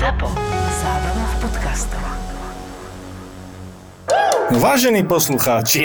ZAPO. Zábrná v podcastov. Vážení poslucháči,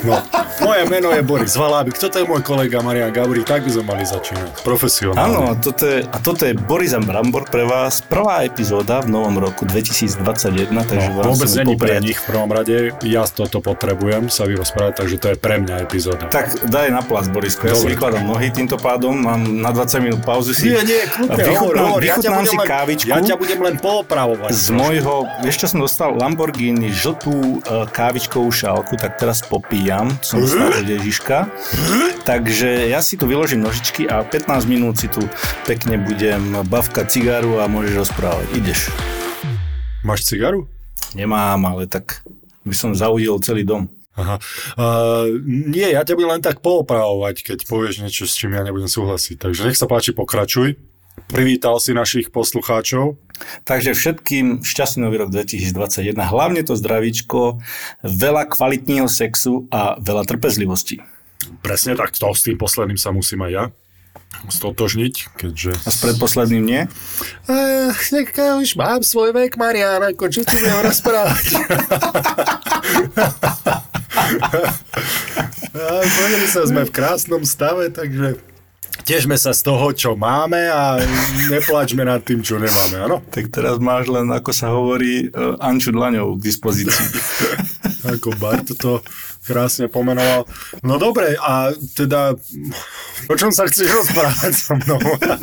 No, moje meno je Boris Valábik, toto je môj kolega Marian Gabri, tak by sme mali začínať. Profesionálne. áno, a toto je, a toto je Boris Brambor pre vás, prvá epizóda v novom roku 2021, takže No, vôbec není pre nich v prvom rade, ja toto potrebujem sa vyrozprávať, takže to je pre mňa epizóda. Tak daj na plas, Borisko, ja si vykladám nohy týmto pádom, mám na 20 minút pauzu si Nie, nie, hovor, vychutnám, hovor, ja vychutnám budem si len, kávičku. ja ťa budem len poopravovať. z môjho, čo som dostal, Lamborghini, žltú e, kávičkovú šálku, tak teraz popíjam, som dostal od Ježiška. Takže ja si tu vyložím nožičky a 15 minút si tu pekne budem bavkať cigáru a môžeš rozprávať. Ideš. Máš cigaru? Nemám, ale tak by som zaudil celý dom. Aha. Uh, nie, ja ťa budem len tak poopravovať, keď povieš niečo, s čím ja nebudem súhlasiť. Takže nech sa páči, pokračuj. Privítal si našich poslucháčov. Takže všetkým šťastný nový rok 2021. Hlavne to zdravíčko, veľa kvalitného sexu a veľa trpezlivosti. Presne tak, to s tým posledným sa musím aj ja stotožniť, keďže... A s predposledným nie? Uh, ja už mám svoj vek, Marian, ako čo ti budem rozprávať? A Pozri sa, sme v krásnom stave, takže tešme sa z toho, čo máme a neplačme nad tým, čo nemáme, áno? Tak teraz máš len, ako sa hovorí, uh, Anču Dlaňov k dispozícii. Ako Bart to krásne pomenoval. No dobre, a teda, o čom sa chceš rozprávať so mnou?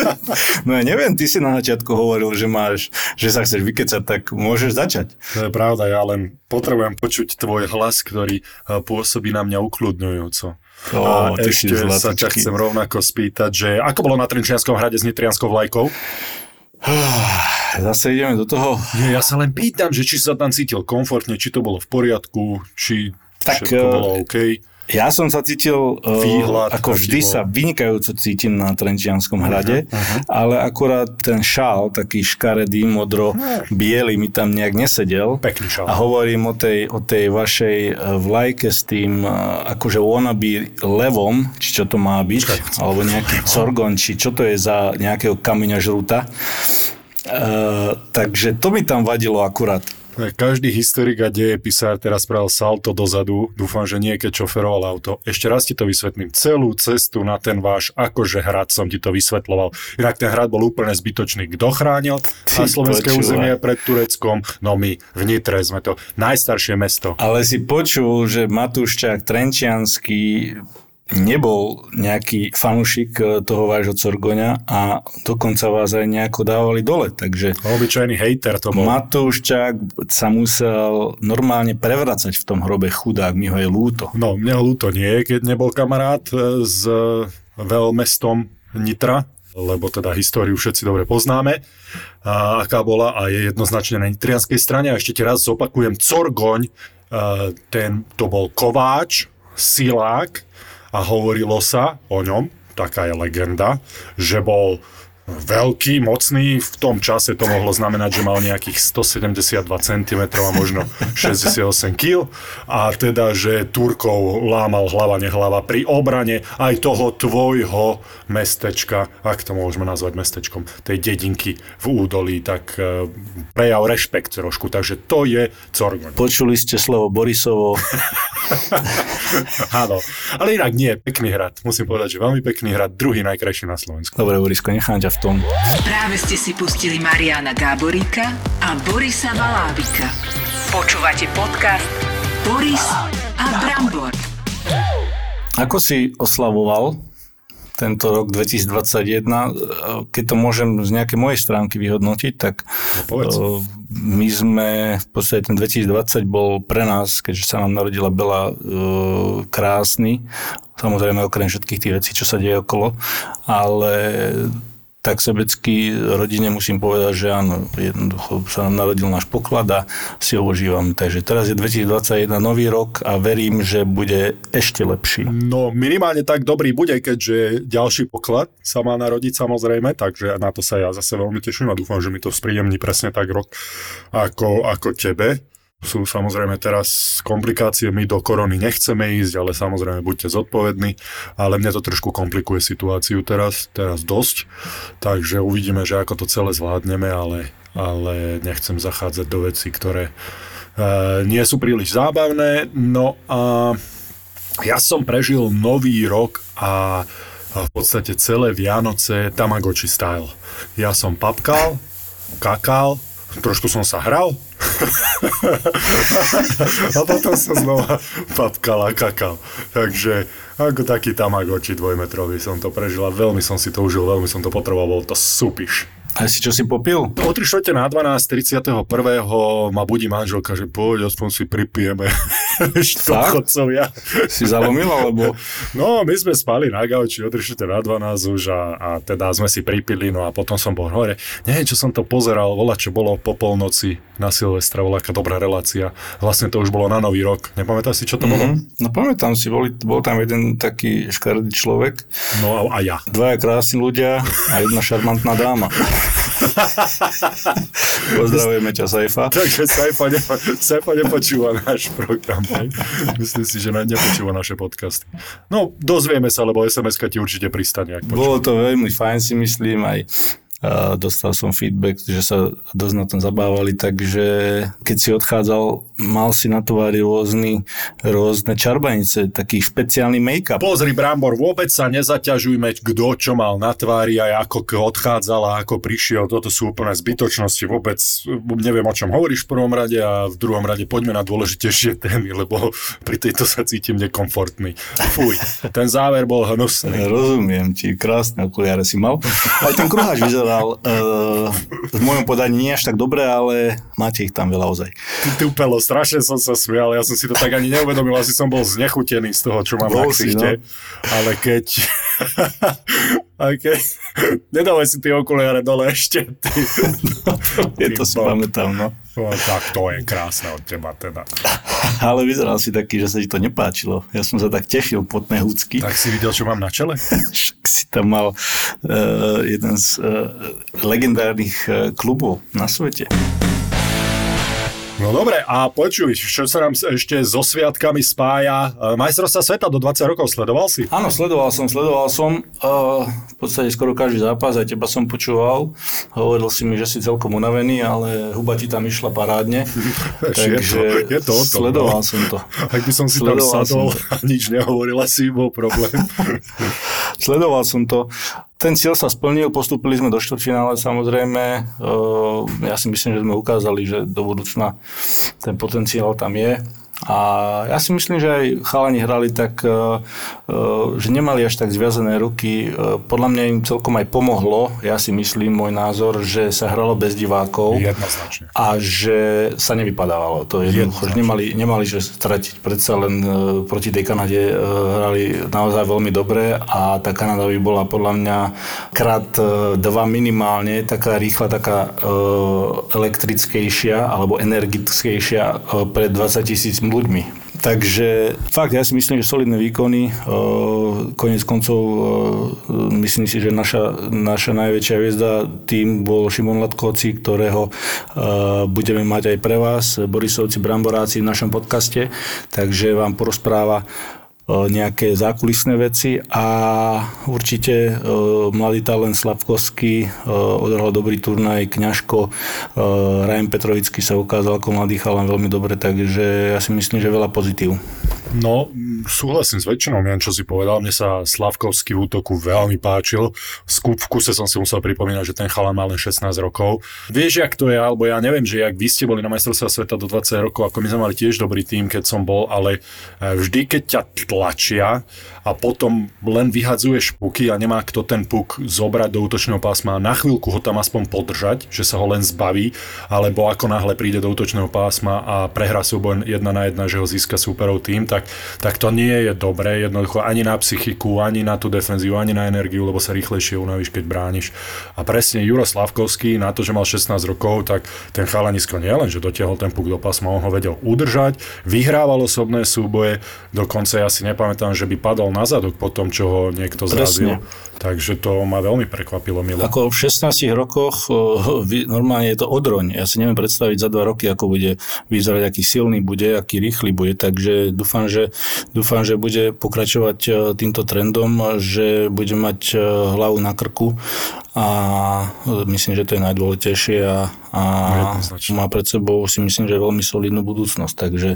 No ja neviem, ty si na začiatku hovoril, že máš, že sa chceš vykecať, tak môžeš začať. To je pravda, ja len potrebujem počuť tvoj hlas, ktorý eh, pôsobí na mňa ukludňujúco. Ó, a ešte sa ťa chcem rovnako spýtať, že ako bolo na Trenčianskom hrade s Nitrianskou vlajkou? Zase ideme do toho. Nie, ja sa len pýtam, že či sa tam cítil komfortne, či to bolo v poriadku, či Tak, všetko eh, bolo OK. Ja som sa cítil, uh, Výhľad ako vždy sa vynikajúco cítim na Trenčianskom hrade, uh-huh. ale akurát ten šál, taký škaredý, modro-biely, mi tam nejak nesedel. Pekný šál. A hovorím o tej, o tej vašej eh, vlajke s tým, eh, akože wannabe levom, či čo to má byť, alebo nejaký corgon, či čo to je za nejakého kameňa žruta. Uh, takže to mi tam vadilo akurát. Každý historik a dejepisár teraz spravil salto dozadu. Dúfam, že nie, keď šoferoval auto. Ešte raz ti to vysvetlím. Celú cestu na ten váš akože hrad som ti to vysvetloval. Inak ten hrad bol úplne zbytočný. Kto chránil Ty na slovenské počúvaj. územie pred Tureckom? No my v Nitre sme to najstaršie mesto. Ale si počul, že Matúščák Trenčiansky nebol nejaký fanúšik eh, toho vášho Corgoňa a dokonca vás aj nejako dávali dole. Takže Obyčajný hejter to bol. Matúščák sa musel normálne prevracať v tom hrobe chudák, mi ho je lúto. No, mne ho ľúto nie, keď nebol kamarát e, s veľmestom Nitra, lebo teda históriu všetci dobre poznáme, a aká bola a je jednoznačne na nitrianskej strane. A ešte ti raz zopakujem, Corgoň, ten, to bol kováč, silák a hovorilo sa o ňom, taká je legenda, že bol veľký, mocný, v tom čase to mohlo znamenať, že mal nejakých 172 cm a možno 68 kg a teda, že Turkov lámal hlava nehlava pri obrane aj toho tvojho mestečka, ak to môžeme nazvať mestečkom, tej dedinky v údolí, tak e, prejav rešpekt trošku, takže to je Corgoň. Počuli ste slovo Borisovo, Áno, ale inak nie, pekný hrad, musím povedať, že veľmi pekný hrad, druhý najkrajší na Slovensku. dobre Borisko, nechám ťa v tom. Práve ste si pustili Mariana Gáboríka a Borisa Valábika. Počúvate podcast Boris a Brambor. Ako si oslavoval tento rok 2021, keď to môžem z nejakej mojej stránky vyhodnotiť, tak No, eh, my sme, v podstate ten 2020 bol pre nás, keďže sa nám narodila Bela, eh, krásny, samozrejme okrem všetkých tých vecí, čo sa deje okolo, ale tak sebecky rodine musím povedať, že áno, jednoducho sa nám narodil náš poklad a si ho užívam. Takže teraz je 2021 nový rok a verím, že bude ešte lepší. No minimálne tak dobrý bude, keďže ďalší poklad sa má narodiť samozrejme, takže na to sa ja zase veľmi teším a dúfam, že mi to spríjemní presne tak rok ako, ako tebe. Sú samozrejme teraz komplikácie, my do korony nechceme ísť, ale samozrejme buďte zodpovední, ale mne to trošku komplikuje situáciu teraz, teraz dosť, takže uvidíme, že ako to celé zvládneme, ale, ale nechcem zachádzať do veci, ktoré uh, nie sú príliš zábavné. No a ja som prežil nový rok a v podstate celé Vianoce Tamagotchi style. Ja som papkal, kakal, trošku som sa hral a potom som znova papkal a kakal. Takže ako taký Tamagotchi dvojmetrový som to prežil a veľmi som si to užil, veľmi som to potreboval, bol to supiš. A si čo si popil? O 3 na 12, 31. ma budí manželka, že poď, aspoň si pripijeme. Štokchodcovia. Si zalomil, alebo? No, my sme spali na gauči o 3 na 12 už a, a teda sme si pripili, no a potom som bol hore. Neviem, čo som to pozeral, vola, čo bolo po polnoci na Silvestra, bola aká dobrá relácia. Vlastne to už bolo na Nový rok. Nepamätáš si, čo to mm-hmm. bolo? No pamätám si, bol, bol tam jeden taký škaredý človek. No a, a ja. Dvaja krásni ľudia a jedna šarmantná dáma. Pozdravujeme ťa, Saifa. Takže Saifa, nepo, Saifa nepočúva náš program. Myslím si, že nepočúva naše podcasty. No, dozvieme sa, lebo SMS-ka ti určite pristane. Bolo to veľmi fajn, si myslím, aj a dostal som feedback, že sa dosť na tom zabávali, takže keď si odchádzal, mal si na tvári rôzny, rôzne čarbanice, taký špeciálny make-up. Pozri, Brambor, vôbec sa nezaťažujme, kto čo mal na tvári aj ako odchádzal a ako prišiel. Toto sú úplne zbytočnosti. Vôbec neviem, o čom hovoríš v prvom rade a v druhom rade poďme na dôležitejšie témy, lebo pri tejto sa cítim nekomfortný. Fuj, ten záver bol hnusný. Rozumiem ti, krásne okuliare si mal. Aj ten kruháč vyzeral vyzeral uh, v mojom podaní nie až tak dobre, ale máte ich tam veľa ozaj. Tupelo, strašne som sa smial, ja som si to tak ani neuvedomil, asi som bol znechutený z toho, čo mám Bol na ksichte, no? ale keď Keď... Nedávaj si tie okuliare dole ešte. Ty. Je to si pamätám, no. no. Tak to je krásne od teba teda. Ale vyzeral si taký, že sa ti to nepáčilo. Ja som sa tak tešil potné húcky. Tak si videl, čo mám na čele? si tam mal uh, jeden z uh, legendárnych uh, klubov na svete. No dobre, a počuj, čo sa nám ešte so sviatkami spája? E, majstrovstva sveta do 20 rokov sledoval si? Áno, sledoval som, sledoval som. Uh, v podstate skoro každý zápas, aj teba som počúval. Hovoril si mi, že si celkom unavený, ale huba ti tam išla parádne. takže je to, je to o tom, sledoval no. som to. Ak by som si sledoval tam sadol a nič nehovoril, asi bol problém. sledoval som to. Ten cieľ sa splnil, postúpili sme do štvrťfinále samozrejme. Ja si myslím, že sme ukázali, že do budúcna ten potenciál tam je. A ja si myslím, že aj chalani hrali tak, e, e, že nemali až tak zviazané ruky. E, podľa mňa im celkom aj pomohlo, ja si myslím, môj názor, že sa hralo bez divákov. Jednoznačne. A že sa nevypadávalo. To je jednoducho, že nemali, nemali že stratiť. Predsa len proti tej Kanade hrali naozaj veľmi dobre a tá Kanada by bola podľa mňa krát dva minimálne, taká rýchla, taká elektrickejšia alebo energickejšia pre 20 tisíc ľuďmi. Takže fakt, ja si myslím, že solidné výkony. Konec koncov myslím si, že naša, naša najväčšia hviezda tým bol Šimon Latkoci, ktorého budeme mať aj pre vás, Borisovci Bramboráci v našom podcaste. Takže vám porozpráva nejaké zákulisné veci a určite mladý talent Slavkovský odrhal dobrý turnaj, Kňažko, Rajem Petrovický sa ukázal ako mladý chalan veľmi dobre, takže ja si myslím, že veľa pozitív. No, súhlasím s väčšinou, neviem, čo si povedal. Mne sa Slavkovský v útoku veľmi páčil. V kuse som si musel pripomínať, že ten chalan má len 16 rokov. Vieš, jak to je, alebo ja neviem, že jak vy ste boli na majstrovstvá sveta do 20 rokov, ako my sme mali tiež dobrý tým, keď som bol, ale e, vždy, keď ťa tlačia a potom len vyhadzuješ puky a nemá kto ten puk zobrať do útočného pásma a na chvíľku ho tam aspoň podržať, že sa ho len zbaví, alebo ako náhle príde do útočného pásma a prehrá súboj jedna na jedna, že ho získa súperov tým, tak tak, to nie je dobré jednoducho ani na psychiku, ani na tú defenzívu, ani na energiu, lebo sa rýchlejšie unavíš, keď brániš. A presne Juro Slavkovský, na to, že mal 16 rokov, tak ten chalanisko nie len, že dotiahol ten puk do pásma, on ho vedel udržať, vyhrával osobné súboje, dokonca ja si nepamätám, že by padol na zadok po tom, čo ho niekto zrazil. Takže to ma veľmi prekvapilo, Milo. Ako v 16 rokoch normálne je to odroň. Ja si neviem predstaviť za dva roky, ako bude vyzerať, aký silný bude, aký rýchly bude. Takže dúfam, že, dúfam, že bude pokračovať e, týmto trendom, že bude mať e, hlavu na krku a myslím, že to je najdôležitejšie a, a má pred sebou si myslím, že veľmi solidnú budúcnosť. Takže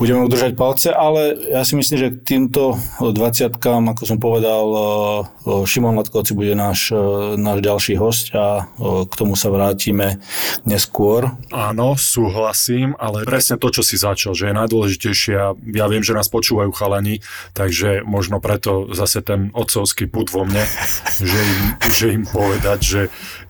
budeme udržať palce, ale ja si myslím, že k týmto 20 ako som povedal, e, e, Šimon Latkovci bude náš, náš ďalší host a k tomu sa vrátime neskôr. Áno, súhlasím, ale presne to, čo si začal, že je najdôležitejšie ja viem, že nás počúvajú chalani, takže možno preto zase ten otcovský put vo mne, že im, že im povedať, že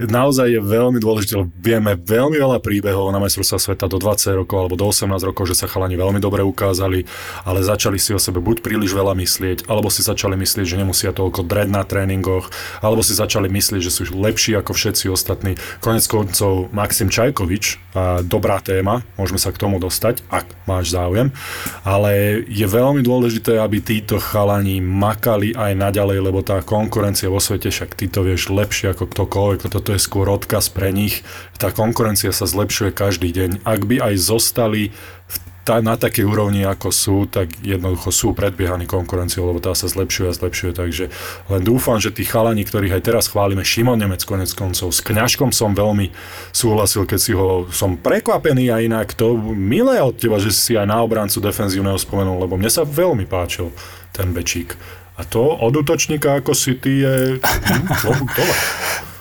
naozaj je veľmi dôležité, vieme veľmi veľa príbehov na majstrovstvá sveta do 20 rokov alebo do 18 rokov, že sa chalani veľmi dobre dobre ukázali, ale začali si o sebe buď príliš veľa myslieť, alebo si začali myslieť, že nemusia toľko dred na tréningoch, alebo si začali myslieť, že sú lepší ako všetci ostatní. Konec koncov Maxim Čajkovič, a dobrá téma, môžeme sa k tomu dostať, ak máš záujem, ale je veľmi dôležité, aby títo chalani makali aj naďalej, lebo tá konkurencia vo svete, však ty to vieš lepšie ako ktokoľvek, toto je skôr odkaz pre nich, tá konkurencia sa zlepšuje každý deň. Ak by aj zostali v na takej úrovni, ako sú, tak jednoducho sú predbiehaní konkurenciou, lebo tá sa zlepšuje a zlepšuje. Takže len dúfam, že tí chalani, ktorých aj teraz chválime, Šimon Nemec konec koncov, s Kňažkom som veľmi súhlasil, keď si ho som prekvapený a inak to milé od teba, že si aj na obrancu defenzívneho spomenul, lebo mne sa veľmi páčil ten Bečík. A to od útočníka, ako si ty, je hm,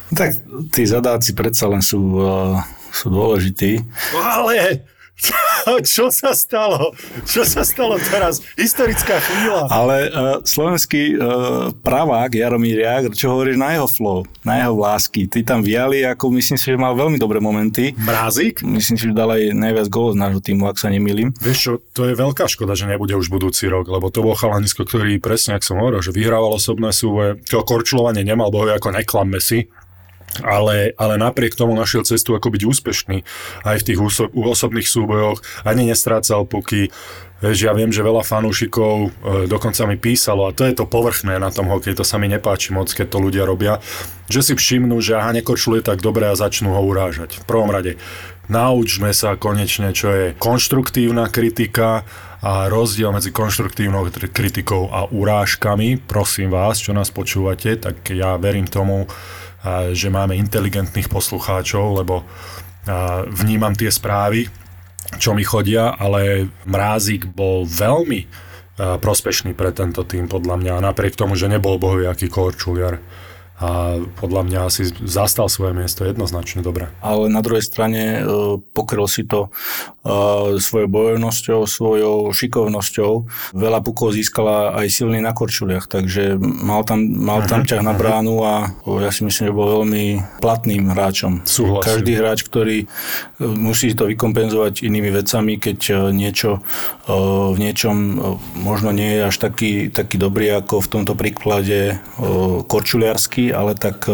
Tak tí zadáci predsa len sú, uh, sú dôležití. Ale Čo sa stalo? Čo sa stalo teraz? Historická chvíľa. Ale uh, slovenský uh, pravák Jaromír Jagr, čo hovoríš na jeho flow, na jeho vlásky? Ty tam viali, ako myslím si, že mal veľmi dobré momenty. Mrázik? Myslím si, že dal aj najviac gólov z nášho týmu, ak sa nemýlim. Vieš čo, to je veľká škoda, že nebude už budúci rok, lebo to bol chalanisko, ktorý presne, ak som hovoril, že vyhrával osobné súve, to korčulovanie nemal, bohu ako neklamme si, ale, ale napriek tomu našiel cestu, ako byť úspešný aj v tých úso- osobných súbojoch, ani nestrácal puky. Vieš, ja viem, že veľa fanúšikov e, dokonca mi písalo, a to je to povrchné na tom hokeji, to sa mi nepáči moc, keď to ľudia robia, že si všimnú, že aha, nekočluje tak dobre a začnú ho urážať. V prvom rade, naučme sa konečne, čo je konštruktívna kritika a rozdiel medzi konštruktívnou kritikou a urážkami. Prosím vás, čo nás počúvate, tak ja verím tomu, že máme inteligentných poslucháčov, lebo vnímam tie správy, čo mi chodia, ale Mrázik bol veľmi prospešný pre tento tým podľa mňa, napriek tomu, že nebol bohoviaký korčuliar a podľa mňa asi zastal svoje miesto jednoznačne dobre. Ale na druhej strane e, pokryl si to e, svojou bojovnosťou, svojou šikovnosťou. Veľa pukov získala aj silný na korčuliach, takže mal tam, mal tam mhm. ťah na bránu a ja si myslím, že bol veľmi platným hráčom. Súhlasím. Každý hráč, ktorý e, musí to vykompenzovať inými vecami, keď niečo v niečom možno nie je až taký, taký dobrý ako v tomto príklade korčuliarsky, ale tak e,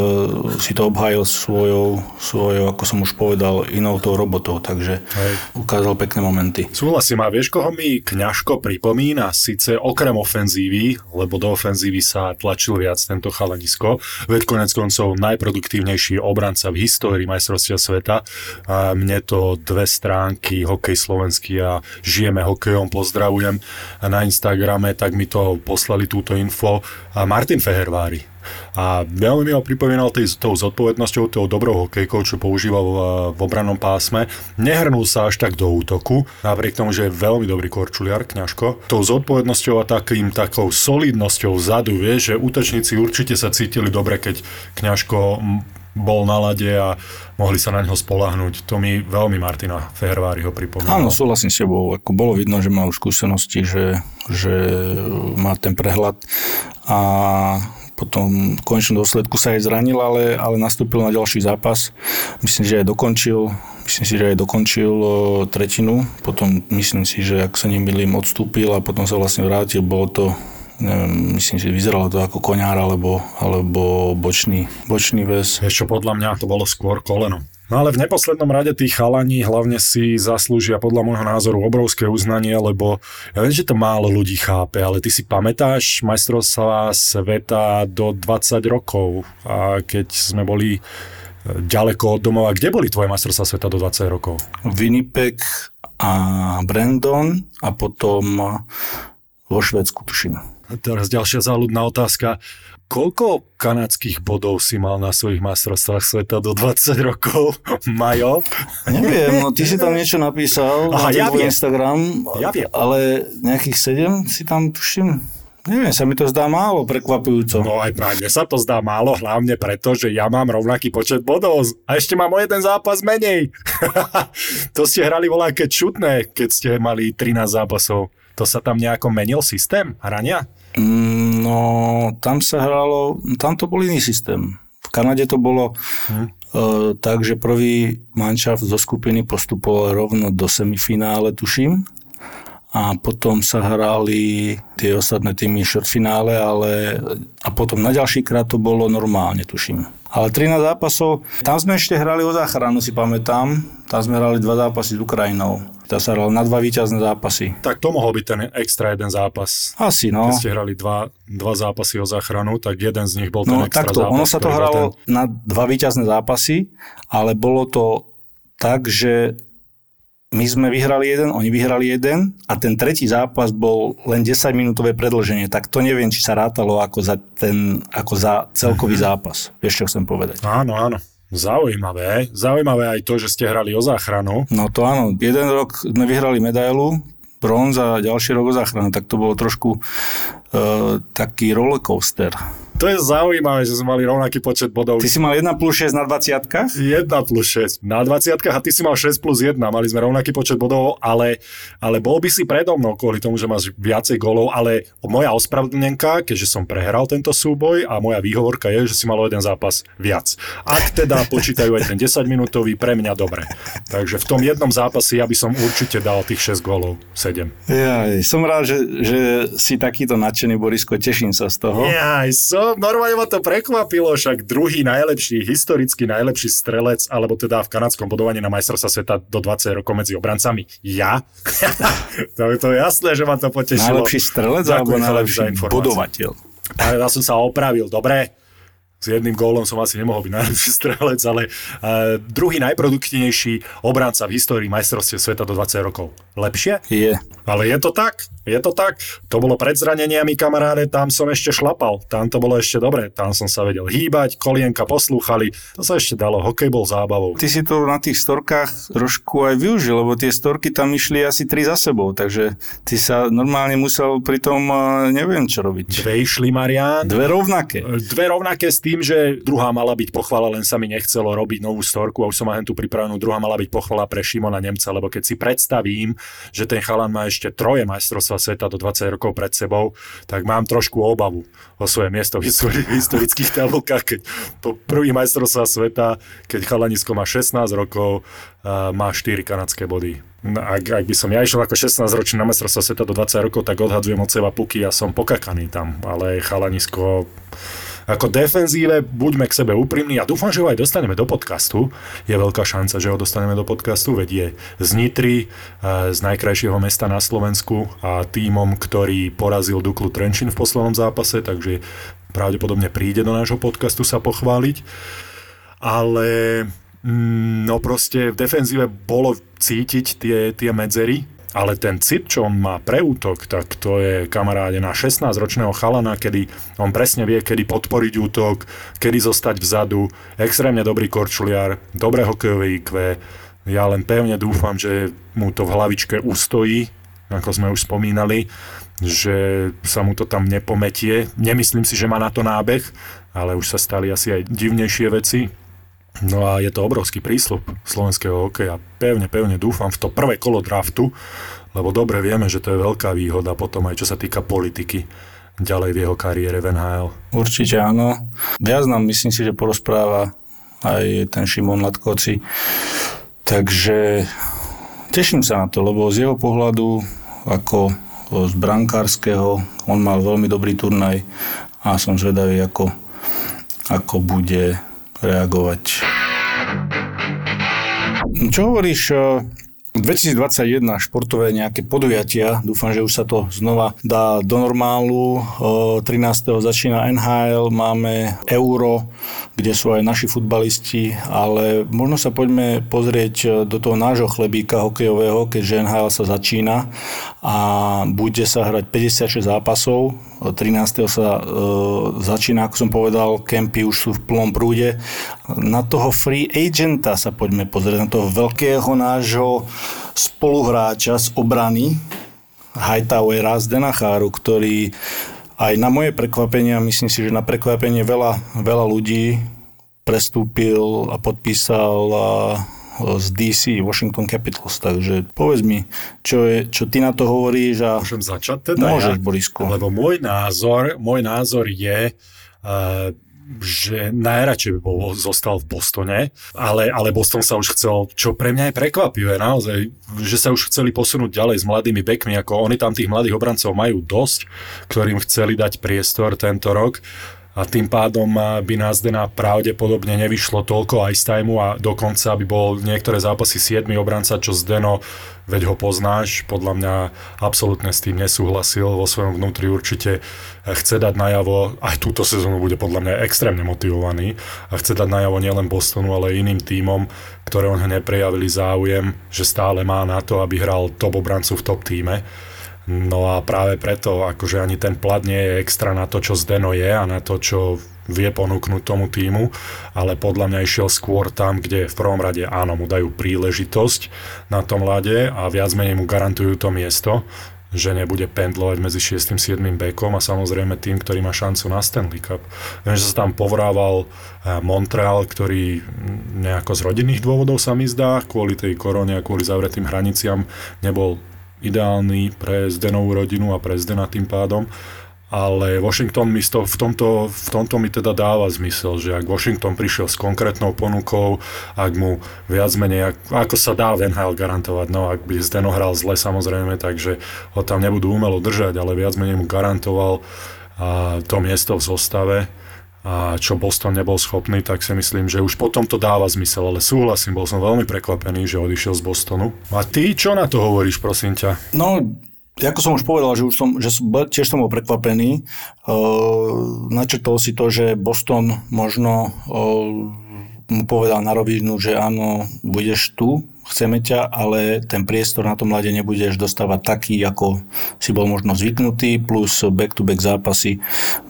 si to obhájil svojou, svojou, ako som už povedal, inou tou robotou, takže Hej. ukázal pekné momenty. Súhlasím a vieš, koho mi kňažko pripomína? Sice okrem ofenzívy, lebo do ofenzívy sa tlačil viac tento chalanisko, veď konec koncov najproduktívnejší obranca v histórii majstrovstia sveta. A mne to dve stránky, hokej slovenský a žijeme hokejom, pozdravujem na Instagrame, tak mi to poslali túto info. A Martin Fehervári, a veľmi mi ho pripomínal tý, tou zodpovednosťou, tou dobrou hokejkou, čo používal v, v obrannom pásme. Nehrnul sa až tak do útoku, napriek tomu, že je veľmi dobrý korčuliar, kňažko. Tou zodpovednosťou a takým takou solidnosťou vzadu, vie, že útočníci určite sa cítili dobre, keď kňažko bol na lade a mohli sa na neho spolahnuť. To mi veľmi Martina Fehervári ho pripomína. Áno, súhlasím s tebou. Ako bolo vidno, že má už skúsenosti, že, že má ten prehľad a potom v konečnom dôsledku sa aj zranil, ale, ale nastúpil na ďalší zápas. Myslím, že aj dokončil, myslím si, že aj dokončil tretinu. Potom myslím si, že ak sa nemýlim, odstúpil a potom sa vlastne vrátil. Bolo to neviem, myslím, že vyzeralo to ako koňár alebo, alebo bočný, bočný väz. Ešte podľa mňa to bolo skôr koleno. No ale v neposlednom rade tí chalani hlavne si zaslúžia podľa môjho názoru obrovské uznanie, lebo ja viem, že to málo ľudí chápe, ale ty si pamätáš majstrovstvá sveta do 20 rokov a keď sme boli e, ďaleko od domova. Kde boli tvoje majstrovstvá sveta do 20 rokov? Winnipeg a Brandon a potom vo Švedsku, tuším. Teraz ďalšia záľudná otázka. Koľko kanadských bodov si mal na svojich majstrovstvách sveta do 20 rokov, Majo? Neviem, no ty si tam niečo napísal Aha, na ja viem. Instagram, ja viem. ale nejakých 7 si tam tuším. Neviem, sa mi to zdá málo, prekvapujúco. No aj práve sa to zdá málo, hlavne preto, že ja mám rovnaký počet bodov a ešte mám o jeden zápas menej. to ste hrali voľaké čutné, keď ste mali 13 zápasov. To sa tam nejako menil systém hrania? Mm, no, tam sa hralo, tam to bol iný systém. V Kanade to bolo hm. uh, tak, že prvý manšaft zo skupiny postupoval rovno do semifinále, tuším. A potom sa hrali tie ostatné týmy finále, ale a potom na ďalší krát to bolo normálne, tuším. Ale 13 zápasov, tam sme ešte hrali o záchranu, si pamätám. Tam sme hrali dva zápasy s Ukrajinou. Tá sa hral na dva víťazné zápasy. Tak to mohol byť ten extra jeden zápas. Asi, no. Keď ste hrali dva, dva zápasy o záchranu, tak jeden z nich bol ten no, extra takto, zápas. Ono sa to hralo ten... na dva víťazné zápasy, ale bolo to tak, že my sme vyhrali jeden, oni vyhrali jeden a ten tretí zápas bol len 10-minútové predlženie, tak to neviem, či sa rátalo ako za, ten, ako za celkový mhm. zápas. Vieš, čo chcem povedať. Áno, áno. Zaujímavé. Zaujímavé aj to, že ste hrali o záchranu. No to áno. Jeden rok sme vyhrali medailu, bronz a ďalší rok o záchranu, tak to bolo trošku uh, taký rollercoaster. To je zaujímavé, že sme mali rovnaký počet bodov. Ty si mal 1 plus 6 na 20 1 plus 6 na 20 a ty si mal 6 plus 1. Mali sme rovnaký počet bodov, ale, ale bol by si predo mnou kvôli tomu, že máš viacej golov, ale moja ospravedlnenka, keďže som prehral tento súboj a moja výhovorka je, že si mal jeden zápas viac. Ak teda počítajú aj ten 10 minútový, pre mňa dobre. Takže v tom jednom zápase ja by som určite dal tých 6 golov, 7. Ja, som rád, že, že si takýto nadšený, Borisko, teším sa z toho. Ja, som normálne ma to prekvapilo, však druhý najlepší, historicky najlepší strelec, alebo teda v kanadskom bodovaní na majstrovstva sveta do 20 rokov medzi obrancami. Ja? to, je to jasné, že ma to potešilo. Najlepší strelec Ďakujem alebo najlepší bodovateľ? Ja som sa opravil, dobre s jedným gólom som asi nemohol byť najlepší strelec, ale uh, druhý najproduktívnejší obranca v histórii majstrovstiev sveta do 20 rokov. Lepšie? Je. Ale je to tak? Je to tak? To bolo pred zraneniami, kamaráde, tam som ešte šlapal. Tam to bolo ešte dobre. Tam som sa vedel hýbať, kolienka poslúchali. To sa ešte dalo. Hokej bol zábavou. Ty si to na tých storkách trošku aj využil, lebo tie storky tam išli asi tri za sebou, takže ty sa normálne musel pri tom neviem čo robiť. Dve išli, Marian. Dve rovnaké. Dve rovnaké s tým, že druhá mala byť pochvala, len sa mi nechcelo robiť novú storku a už som tu pripravenú. Druhá mala byť pochvala pre Šimona Nemca, lebo keď si predstavím, že ten chalan má ešte troje majstrovstva majstrovstva sveta do 20 rokov pred sebou, tak mám trošku obavu o svoje miesto v historických tabulkách, keď po prvý majstrovstva sveta, keď chalanisko má 16 rokov, má 4 kanadské body. No, ak, ak by som ja išiel ako 16 ročný na majstrovstva sveta do 20 rokov, tak odhadzujem od seba puky a som pokakaný tam, ale chalanisko ako defenzíve buďme k sebe úprimní a dúfam, že ho aj dostaneme do podcastu. Je veľká šanca, že ho dostaneme do podcastu, veď je z Nitry, e, z najkrajšieho mesta na Slovensku a týmom, ktorý porazil Duklu Trenčín v poslednom zápase, takže pravdepodobne príde do nášho podcastu sa pochváliť. Ale mm, no proste v defenzíve bolo cítiť tie, tie medzery ale ten cit, čo on má pre útok, tak to je kamaráde na 16-ročného chalana, kedy on presne vie, kedy podporiť útok, kedy zostať vzadu, extrémne dobrý korčuliar, dobré hokejové IQ. Ja len pevne dúfam, že mu to v hlavičke ustojí, ako sme už spomínali, že sa mu to tam nepometie. Nemyslím si, že má na to nábeh, ale už sa stali asi aj divnejšie veci. No a je to obrovský prísľub slovenského hokeja. Pevne, pevne dúfam v to prvé kolo draftu, lebo dobre vieme, že to je veľká výhoda potom aj čo sa týka politiky ďalej v jeho kariére v NHL. Určite áno. Viac nám myslím si, že porozpráva aj ten Šimon Latkoci. Takže teším sa na to, lebo z jeho pohľadu ako z brankárskeho on mal veľmi dobrý turnaj a som zvedavý, ako, ako bude reagovať. Čo hovoríš 2021 športové nejaké podujatia, dúfam, že už sa to znova dá do normálu. 13. začína NHL, máme Euro, kde sú aj naši futbalisti, ale možno sa poďme pozrieť do toho nášho chlebíka hokejového, keďže NHL sa začína a bude sa hrať 56 zápasov. 13. sa e, začína, ako som povedal, kempy už sú v plnom prúde. Na toho free agenta sa poďme pozrieť, na toho veľkého nášho spoluhráča z obrany Hightowera z Denacháru, ktorý aj na moje prekvapenie, a myslím si, že na prekvapenie veľa, veľa ľudí prestúpil a podpísal z DC, Washington Capitals. Takže povedz mi, čo, je, čo ty na to hovoríš a... Môžem začať teda? Môžeš, ja? Borisko. Lebo môj názor, môj názor je, uh, že najradšej by bol zostal v Bostone, ale, ale Boston sa už chcel, čo pre mňa je prekvapivé naozaj, že sa už chceli posunúť ďalej s mladými bekmi, ako oni tam tých mladých obrancov majú dosť, ktorým chceli dať priestor tento rok a tým pádom by nás Dena pravdepodobne nevyšlo toľko ice timeu a dokonca by bol niektoré zápasy 7 obranca, čo z Deno, veď ho poznáš, podľa mňa absolútne s tým nesúhlasil, vo svojom vnútri určite chce dať najavo, aj túto sezónu bude podľa mňa extrémne motivovaný a chce dať najavo nielen Bostonu, ale iným tímom, ktoré on neprejavili záujem, že stále má na to, aby hral top obrancu v top týme No a práve preto, akože ani ten plat nie je extra na to, čo Zdeno je a na to, čo vie ponúknuť tomu týmu, ale podľa mňa išiel skôr tam, kde v prvom rade áno, mu dajú príležitosť na tom lade a viac menej mu garantujú to miesto, že nebude pendlovať medzi 6. a 7. bekom a samozrejme tým, ktorý má šancu na Stanley Cup. Viem, že sa tam povrával eh, Montreal, ktorý nejako z rodinných dôvodov sa mi zdá, kvôli tej korone a kvôli zavretým hraniciam nebol ideálny pre Zdenovú rodinu a pre Zdena tým pádom. Ale Washington mi to, v, tomto, v tomto mi teda dáva zmysel, že ak Washington prišiel s konkrétnou ponukou, ak mu viac menej, ak, ako sa dá v NHL garantovať, no ak by Zdeno hral zle samozrejme, takže ho tam nebudú umelo držať, ale viac menej mu garantoval a to miesto v zostave, a čo Boston nebol schopný, tak si myslím, že už potom to dáva zmysel, ale súhlasím, bol som veľmi prekvapený, že odišiel z Bostonu. A ty čo na to hovoríš, prosím ťa? No, ako som už povedal, že, už som, že tiež som bol prekvapený. Uh, načrtol si to, že Boston možno uh, mu povedal na rovinu, že áno, budeš tu, chceme ťa, ale ten priestor na tom mlade nebudeš dostávať taký, ako si bol možno zvyknutý, plus back-to-back zápasy.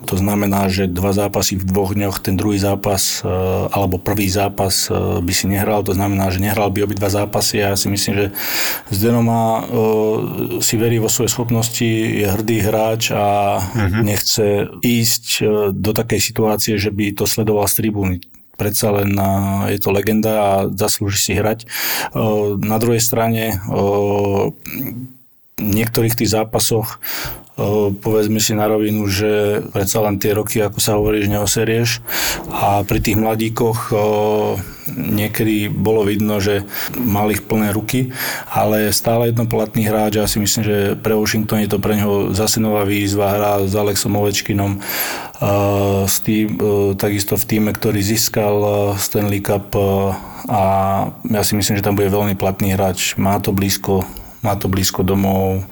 To znamená, že dva zápasy v dvoch dňoch, ten druhý zápas e, alebo prvý zápas e, by si nehral, to znamená, že nehral by obidva zápasy a ja si myslím, že Zdeno má, e, si verí vo svoje schopnosti, je hrdý hráč a uh-huh. nechce ísť do takej situácie, že by to sledoval z tribúny predsa len je to legenda a zaslúži si hrať. Na druhej strane niektorých tých zápasoch povedzme si na rovinu, že predsa len tie roky, ako sa hovorí, že neoserieš a pri tých mladíkoch niekedy bolo vidno, že mal ich plné ruky, ale stále jednoplatný hráč a ja si myslím, že pre Washington je to pre neho zase nová výzva, hra s Alexom Ovečkinom s tým, takisto v týme, ktorý získal Stanley Cup a ja si myslím, že tam bude veľmi platný hráč. Má to blízko má to blízko domov,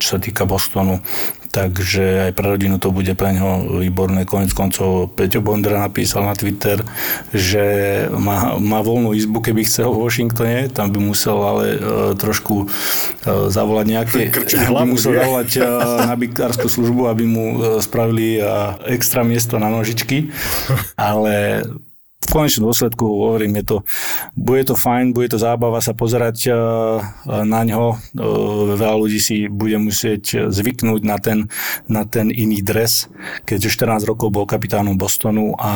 čo sa týka Bostonu. Takže aj pre rodinu to bude pre neho výborné. Konec koncov Peťo Bondra napísal na Twitter, že má, má voľnú izbu, keby chcel v Washingtone. Tam by musel ale uh, trošku uh, zavolať nejaké... by musel zavolať uh, na bikárskú službu, aby mu uh, spravili uh, extra miesto na nožičky. Ale v konečnom dôsledku hovorím, je to, bude to fajn, bude to zábava sa pozerať eh, na ňo. Eh, veľa ľudí si bude musieť zvyknúť na ten, na ten iný dres, keďže 14 rokov bol kapitánom Bostonu a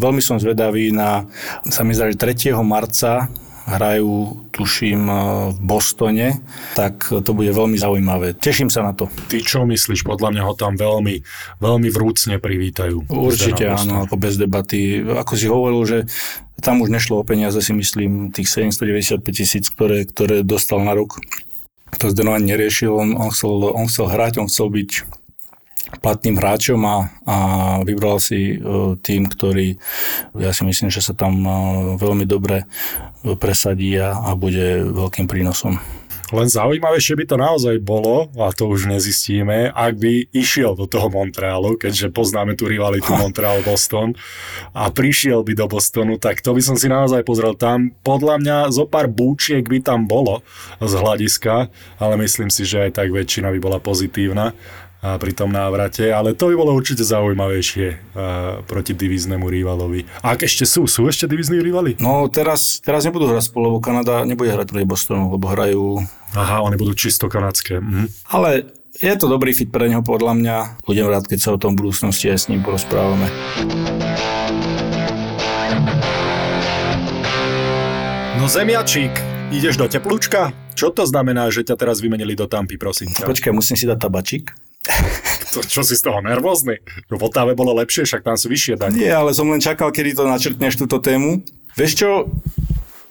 veľmi som zvedavý na, sa mi zdá, že 3. marca hrajú, tuším, v Bostone, tak to bude veľmi zaujímavé. Teším sa na to. Ty čo myslíš? Podľa mňa ho tam veľmi, veľmi vrúcne privítajú. Určite áno, ako bez debaty. Ako si hovoril, že tam už nešlo o peniaze, si myslím, tých 795 tisíc, ktoré, ktoré dostal na rok. To Zdeno ani neriešil, on, on, chcel, on chcel hrať, on chcel byť platným hráčom a, a vybral si uh, tým, ktorý ja si myslím, že sa tam uh, veľmi dobre presadí a, a bude veľkým prínosom. Len zaujímavejšie by to naozaj bolo, a to už nezistíme, ak by išiel do toho Montrealu, keďže poznáme tú rivalitu Montreal-Boston a prišiel by do Bostonu, tak to by som si naozaj pozrel. Tam podľa mňa zo pár búčiek by tam bolo z hľadiska, ale myslím si, že aj tak väčšina by bola pozitívna pri tom návrate, ale to by bolo určite zaujímavejšie proti divíznemu rivalovi. A ak ešte sú, sú ešte divízni rivali? No teraz, teraz nebudú hrať spolu, lebo Kanada nebude hrať proti Bostonu, lebo hrajú... Aha, oni budú čisto kanadské. Mhm. Ale je to dobrý fit pre neho podľa mňa. Budem rád, keď sa o tom budúcnosti aj s ním porozprávame. No zemiačík, ideš do teplúčka? Čo to znamená, že ťa teraz vymenili do Tampy, prosím ťa? Počkaj, musím si dať tabačík. To, čo si z toho nervózny? V Otave bolo lepšie, však tam sú vyššie dane. Nie, ale som len čakal, kedy to načrtneš túto tému. Vieš čo,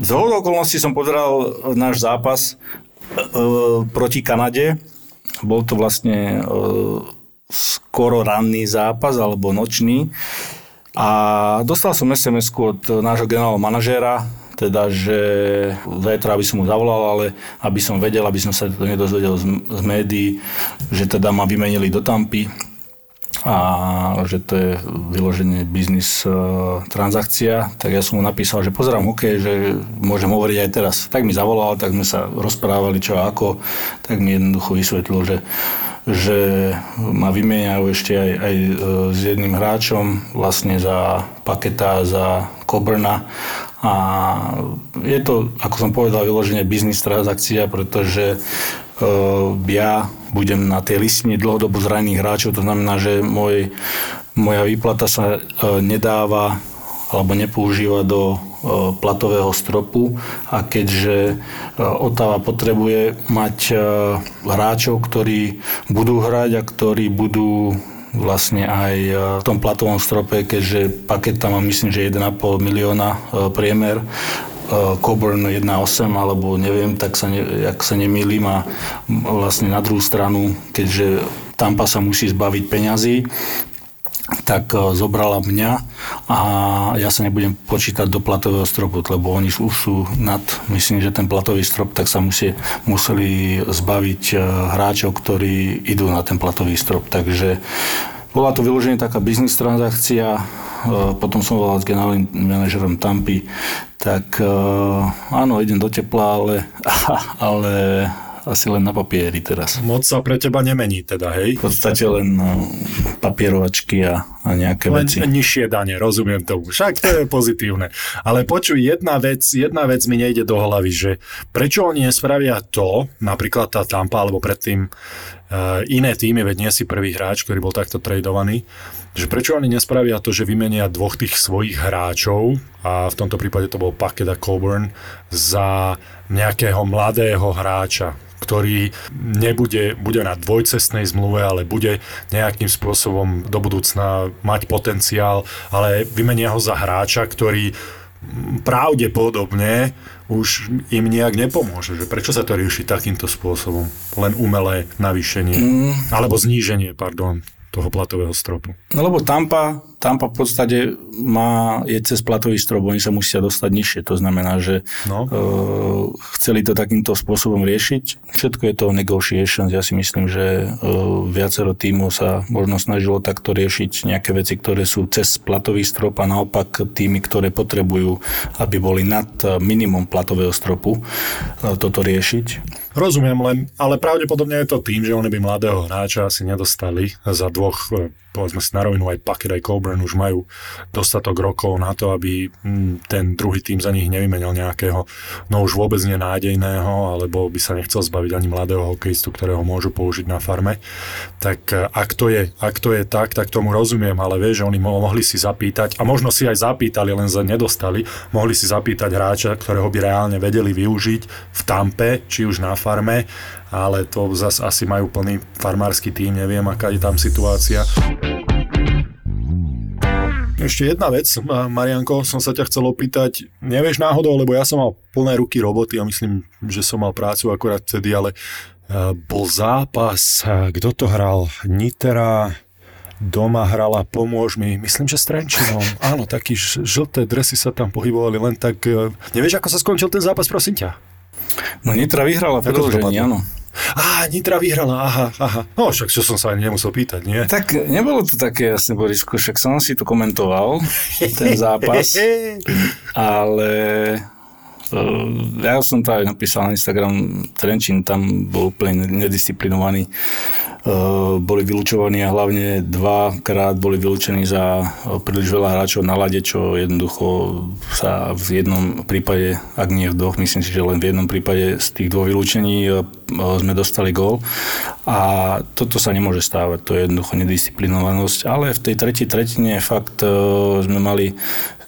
z okolností som pozeral náš zápas e, proti Kanade. Bol to vlastne e, skoro ranný zápas, alebo nočný. A dostal som sms od nášho generálneho manažéra, teda, že zajtra by som mu zavolal, ale aby som vedel, aby som sa to nedozvedel z, z médií, že teda ma vymenili do Tampy a že to je vyloženie biznis uh, transakcia, tak ja som mu napísal, že pozerám hokej, že môžem hovoriť aj teraz. Tak mi zavolal, tak sme sa rozprávali čo a ako, tak mi jednoducho vysvetlil, že že ma vymieňajú ešte aj, aj e, s jedným hráčom vlastne za Paketa, za Coburna a je to, ako som povedal, vyloženie biznis transakcia, pretože uh, ja budem na tej listine dlhodobo zranených hráčov, to znamená, že môj, moja výplata sa uh, nedáva alebo nepoužíva do uh, platového stropu. A keďže Otava potrebuje mať hráčov, ktorí budú hrať a ktorí budú vlastne aj e, v tom platovom strope, keďže paket tam má myslím, že 1,5 milióna e, priemer, e, Coburn 1,8 alebo neviem, tak sa, ne, ak sa nemýlim a vlastne na druhú stranu, keďže Tampa sa musí zbaviť peňazí, tak zobrala mňa a ja sa nebudem počítať do platového stropu, lebo oni už sú nad, myslím, že ten platový strop, tak sa musí, museli zbaviť hráčov, ktorí idú na ten platový strop. Takže bola to vyloženie taká biznis transakcia, potom som volal s generálnym manažerom Tampy, tak áno, idem do tepla, ale, ale asi len na papieri teraz. Moc sa pre teba nemení teda, hej? V podstate len no, papierovačky a, a nejaké len veci. nižšie dane, rozumiem tomu. Však to je pozitívne. Ale počuj, jedna vec, jedna vec mi nejde do hlavy, že prečo oni nespravia to, napríklad tá Tampa, alebo predtým uh, iné týmy, veď nie si prvý hráč, ktorý bol takto tradovaný, že prečo oni nespravia to, že vymenia dvoch tých svojich hráčov, a v tomto prípade to bol Paket a Coburn, za nejakého mladého hráča, ktorý nebude bude na dvojcestnej zmluve, ale bude nejakým spôsobom do budúcna mať potenciál, ale vymenia ho za hráča, ktorý pravdepodobne už im nejak nepomôže. Že prečo sa to rieši takýmto spôsobom? Len umelé navýšenie. Mm. Alebo zníženie, pardon toho platového stropu. No lebo Tampa, Tampa v podstate má, je cez platový strop, oni sa musia dostať nižšie. To znamená, že no. uh, chceli to takýmto spôsobom riešiť. Všetko je to negotiations. Ja si myslím, že uh, viacero tímov sa možno snažilo takto riešiť nejaké veci, ktoré sú cez platový strop a naopak tými, ktoré potrebujú, aby boli nad minimum platového stropu, uh, toto riešiť. Rozumiem len, ale pravdepodobne je to tým, že oni by mladého hráča asi nedostali za dvoch, e, povedzme si na rovinu aj Packet, aj Coburn zároveň už majú dostatok rokov na to, aby mm, ten druhý tým za nich nevymenil nejakého, no už vôbec nenádejného, alebo by sa nechcel zbaviť ani mladého hokejistu, ktorého môžu použiť na farme. Tak e, ak to je, ak to je tak, tak tomu rozumiem, ale vieš, že oni mohli si zapýtať, a možno si aj zapýtali, len za nedostali, mohli si zapýtať hráča, ktorého by reálne vedeli využiť v Tampe, či už na farme, ale to zase asi majú plný farmársky tým, neviem, aká je tam situácia. Ešte jedna vec, Marianko, som sa ťa chcel opýtať. Nevieš náhodou, lebo ja som mal plné ruky roboty a myslím, že som mal prácu akorát vtedy, ale e, bol zápas, kto to hral? Nitera, doma hrala Pomôž mi, myslím, že s Trenčinom. Áno, taký žlté dresy sa tam pohybovali len tak. E, nevieš, ako sa skončil ten zápas, prosím ťa? No Nitra vyhrala predlžení, áno. Á, Nitra vyhrala, aha, aha. No však čo som sa ani nemusel pýtať, nie? Tak nebolo to také jasne, Borisku, však som si to komentoval, ten zápas, ale ja som to aj napísal na Instagram, Trenčín tam bol úplne nedisciplinovaný boli vylúčovaní a hlavne dvakrát boli vylúčení za eh, príliš veľa hráčov na lade, čo jednoducho sa v jednom prípade, ak nie v dvoch, myslím si, že len v jednom prípade z tých dvoch vylúčení eh, sme dostali gól. A toto sa nemôže stávať, to je jednoducho nedisciplinovanosť, ale v tej tretej tretine fakt sme mali,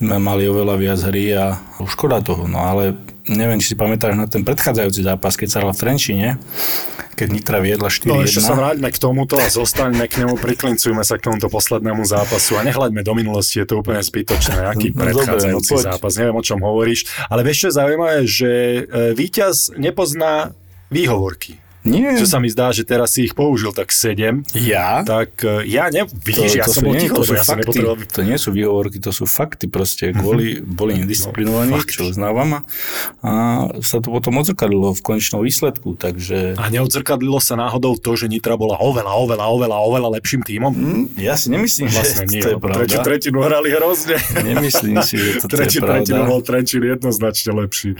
sme mali oveľa viac hry a škoda toho, no ale neviem, či si pamätáš na ten predchádzajúci zápas, keď sa hral v Trenčine, keď Nitra viedla 4-1. No ešte sa vráťme k tomuto a zostaňme k nemu, priklincujme sa k tomuto poslednému zápasu a nehľaďme do minulosti, je to úplne zbytočné, aký no, predchádzajúci no, zápas, neviem o čom hovoríš, ale vieš čo je zaujímavé, že e, víťaz nepozná výhovorky. Nie. Čo sa mi zdá, že teraz si ich použil tak 7. Ja? Tak uh, ja ne, vidíš, to, ja to som bol ticho, to sú ja fakty, to nie sú výhovorky, to sú fakty proste. Boli, mm-hmm. boli nedisciplinovaní, no, čo uznávam a sa to potom odzrkadlo v konečnom výsledku, takže... A neodzrkadlilo sa náhodou to, že Nitra bola oveľa, oveľa, oveľa, oveľa lepším tímom? Mm, ja si nemyslím, vlastne že nie, to je pravda. Tretiu tretinu hrali hrozne. Nemyslím si, že to je pravda. tretinu bol Trenčín jednoznačne lepší.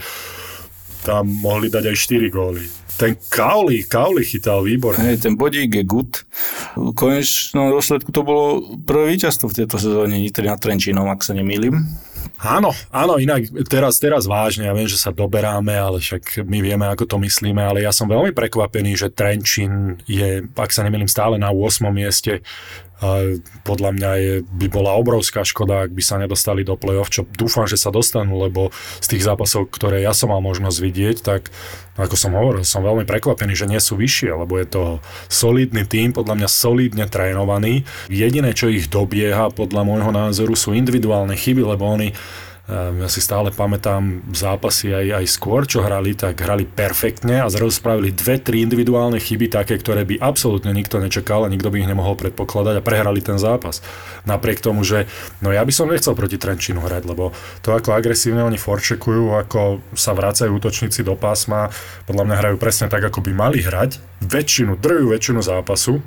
Tam mohli dať aj 4 góly. Ten Kauli, Kauli chytal výborne. Hej, ten bodík je good. V konečnom dôsledku to bolo prvé víťazstvo v tejto sezóne Nitry nad Trenčínom, ak sa nemýlim. Áno, áno, inak teraz, teraz vážne, ja viem, že sa doberáme, ale však my vieme, ako to myslíme, ale ja som veľmi prekvapený, že Trenčín je, ak sa nemýlim, stále na 8. mieste podľa mňa je, by bola obrovská škoda, ak by sa nedostali do play-off, čo dúfam, že sa dostanú, lebo z tých zápasov, ktoré ja som mal možnosť vidieť, tak ako som hovoril, som veľmi prekvapený, že nie sú vyššie, lebo je to solidný tým, podľa mňa solidne trénovaný. Jediné, čo ich dobieha, podľa môjho názoru, sú individuálne chyby, lebo oni ja si stále pamätám zápasy aj, aj skôr, čo hrali, tak hrali perfektne a zrazu spravili dve, tri individuálne chyby, také, ktoré by absolútne nikto nečakal a nikto by ich nemohol predpokladať a prehrali ten zápas. Napriek tomu, že no ja by som nechcel proti Trenčínu hrať, lebo to, ako agresívne oni forčekujú, ako sa vracajú útočníci do pásma, podľa mňa hrajú presne tak, ako by mali hrať. Väčšinu, drvú väčšinu zápasu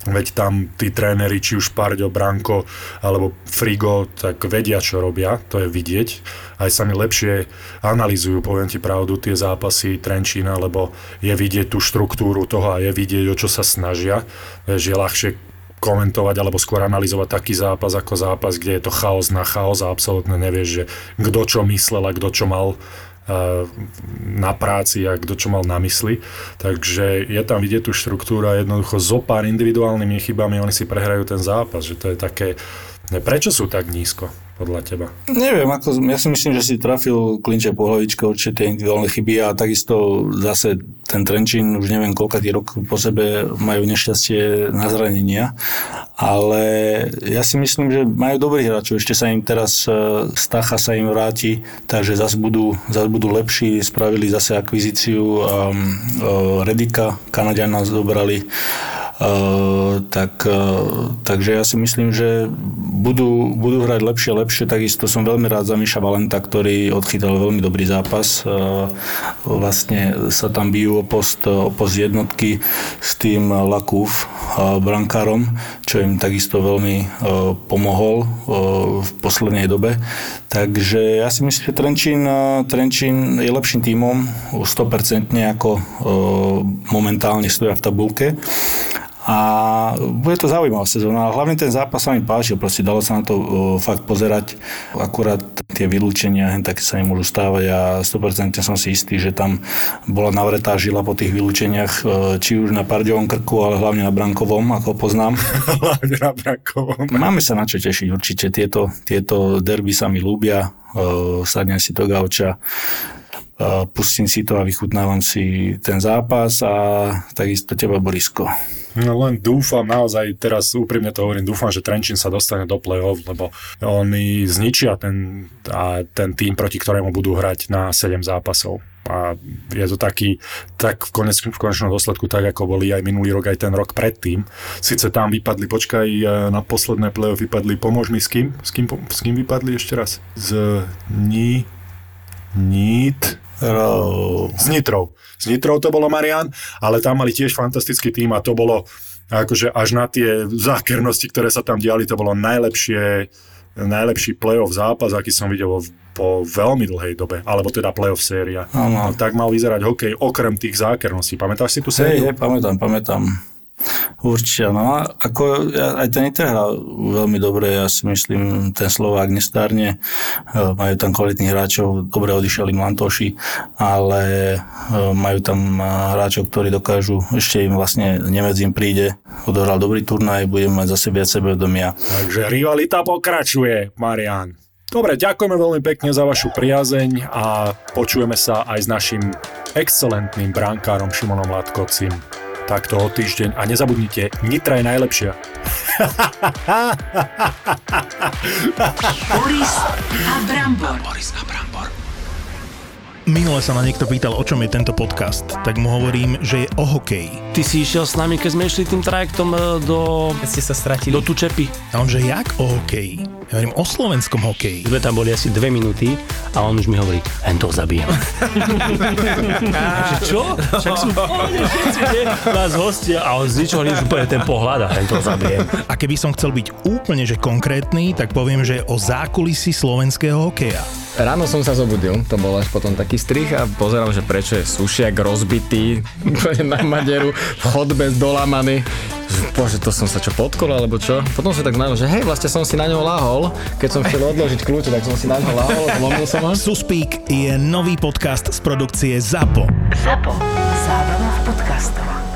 Veď tam tí tréneri, či už Parďo, Branko alebo Frigo, tak vedia, čo robia, to je vidieť. Aj sa mi lepšie analizujú, poviem ti pravdu, tie zápasy Trenčína, lebo je vidieť tú štruktúru toho a je vidieť, o čo sa snažia. Vieš, je ľahšie komentovať alebo skôr analyzovať taký zápas ako zápas, kde je to chaos na chaos a absolútne nevieš, že kto čo myslel a kto čo mal na práci a kto čo mal na mysli. Takže je tam vidieť tú štruktúru a jednoducho zo pár individuálnymi chybami oni si prehrajú ten zápas, že to je také, prečo sú tak nízko? Podľa teba? Neviem, ako, ja si myslím, že si trafil klinče po hlavičke určite individuálne chyby a takisto zase ten Trenčín už neviem koľka rok po sebe majú nešťastie na zranenia, ale ja si myslím, že majú dobrých hráčov, ešte sa im teraz e, Stacha sa im vráti, takže zase budú, zase budú lepší, spravili zase akvizíciu um, uh, Redika, Kanadiana zobrali tak, uh, takže ja si myslím, že budú, budú hrať lepšie, lepšie. Takisto som veľmi rád za Miša Valenta, ktorý odchytal veľmi dobrý zápas. Uh, vlastne sa tam bijú o post, o post jednotky s tým Lakúv brankárom, čo im takisto veľmi pomohol v poslednej dobe. Takže ja si myslím, že Trenčín, Trenčín je lepším tímom 100% ako momentálne stoja v tabulke A bude to zaujímavá sezóna, hlavne ten zápas sa mi páčil, proste dalo sa na to fakt pozerať. Akurát tie vylúčenia, hen také sa nemôžu stávať a 100% som si istý, že tam bola navretá žila po tých vylúčeniach, či už na pardiovom krku, ale hlavne na brankovom, ako poznám. hlavne na brankovom. Máme sa na čo tešiť určite. Tieto, tieto derby sa mi ľúbia. Sadnem si do gauča, pustím si to a vychutnávam si ten zápas a takisto teba Borisko. No len dúfam, naozaj teraz úprimne to hovorím, dúfam, že Trenčín sa dostane do play-off, lebo oni zničia ten, a ten tým, proti ktorému budú hrať na 7 zápasov. A je to taký, tak v, konec, v konečnom dôsledku tak, ako boli aj minulý rok, aj ten rok predtým. Sice tam vypadli, počkaj, e, na posledné play-off vypadli, pomôž mi s kým? S kým, s kým vypadli ešte raz? Z Ni... Nít... S Nitrou. S Nitrou to bolo Marian, ale tam mali tiež fantastický tým a to bolo akože až na tie zákernosti, ktoré sa tam diali, to bolo najlepšie, najlepší playoff zápas, aký som videl po veľmi dlhej dobe, alebo teda playoff séria. No, tak mal vyzerať hokej okrem tých zákerností. Pamätáš si tu sériu? Hej, pamätám, pamätám. Určite, no ako aj ten Inter hral veľmi dobre, ja si myslím, ten Slovák nestárne, e, majú tam kvalitných hráčov, dobre odišli Mantoši, ale e, majú tam e, hráčov, ktorí dokážu, ešte im vlastne Nemec im príde, odohral dobrý turnaj, budeme mať zase viac sebevedomia. Takže rivalita pokračuje, Marian. Dobre, ďakujeme veľmi pekne za vašu priazeň a počujeme sa aj s našim excelentným bránkárom Šimonom Latkovcim takto o týždeň a nezabudnite, Nitra je najlepšia. Boris a Brambor. Boris a Brambor. Minule sa ma niekto pýtal, o čom je tento podcast, tak mu hovorím, že je o hokeji. Ty si išiel s nami, keď sme išli tým trajektom e, do... Keď ste sa stratili. Do Tučepy. A on, že jak o hokeji? Ja hovorím o slovenskom hokeji. Sme tam boli asi dve minúty a on už mi hovorí, hen to zabijem. čo? Však sú nás hostia a on z ničoho nič úplne ten pohľad a hen to zabijem. A keby som chcel byť úplne že konkrétny, tak poviem, že o zákulisí slovenského hokeja. Ráno som sa zobudil, to bol až potom taký strich a pozerám, že prečo je sušiak rozbitý na maderu, v chodbe dolamaný. Bože, to som sa čo podkol, alebo čo? Potom som tak znamenal, že hej, vlastne som si na ňo lahol. Keď som chcel odložiť kľúče, tak som si na ňo lahol, zlomil som ho. Suspík je nový podcast z produkcie ZAPO. ZAPO. Zábrná v podcastovách.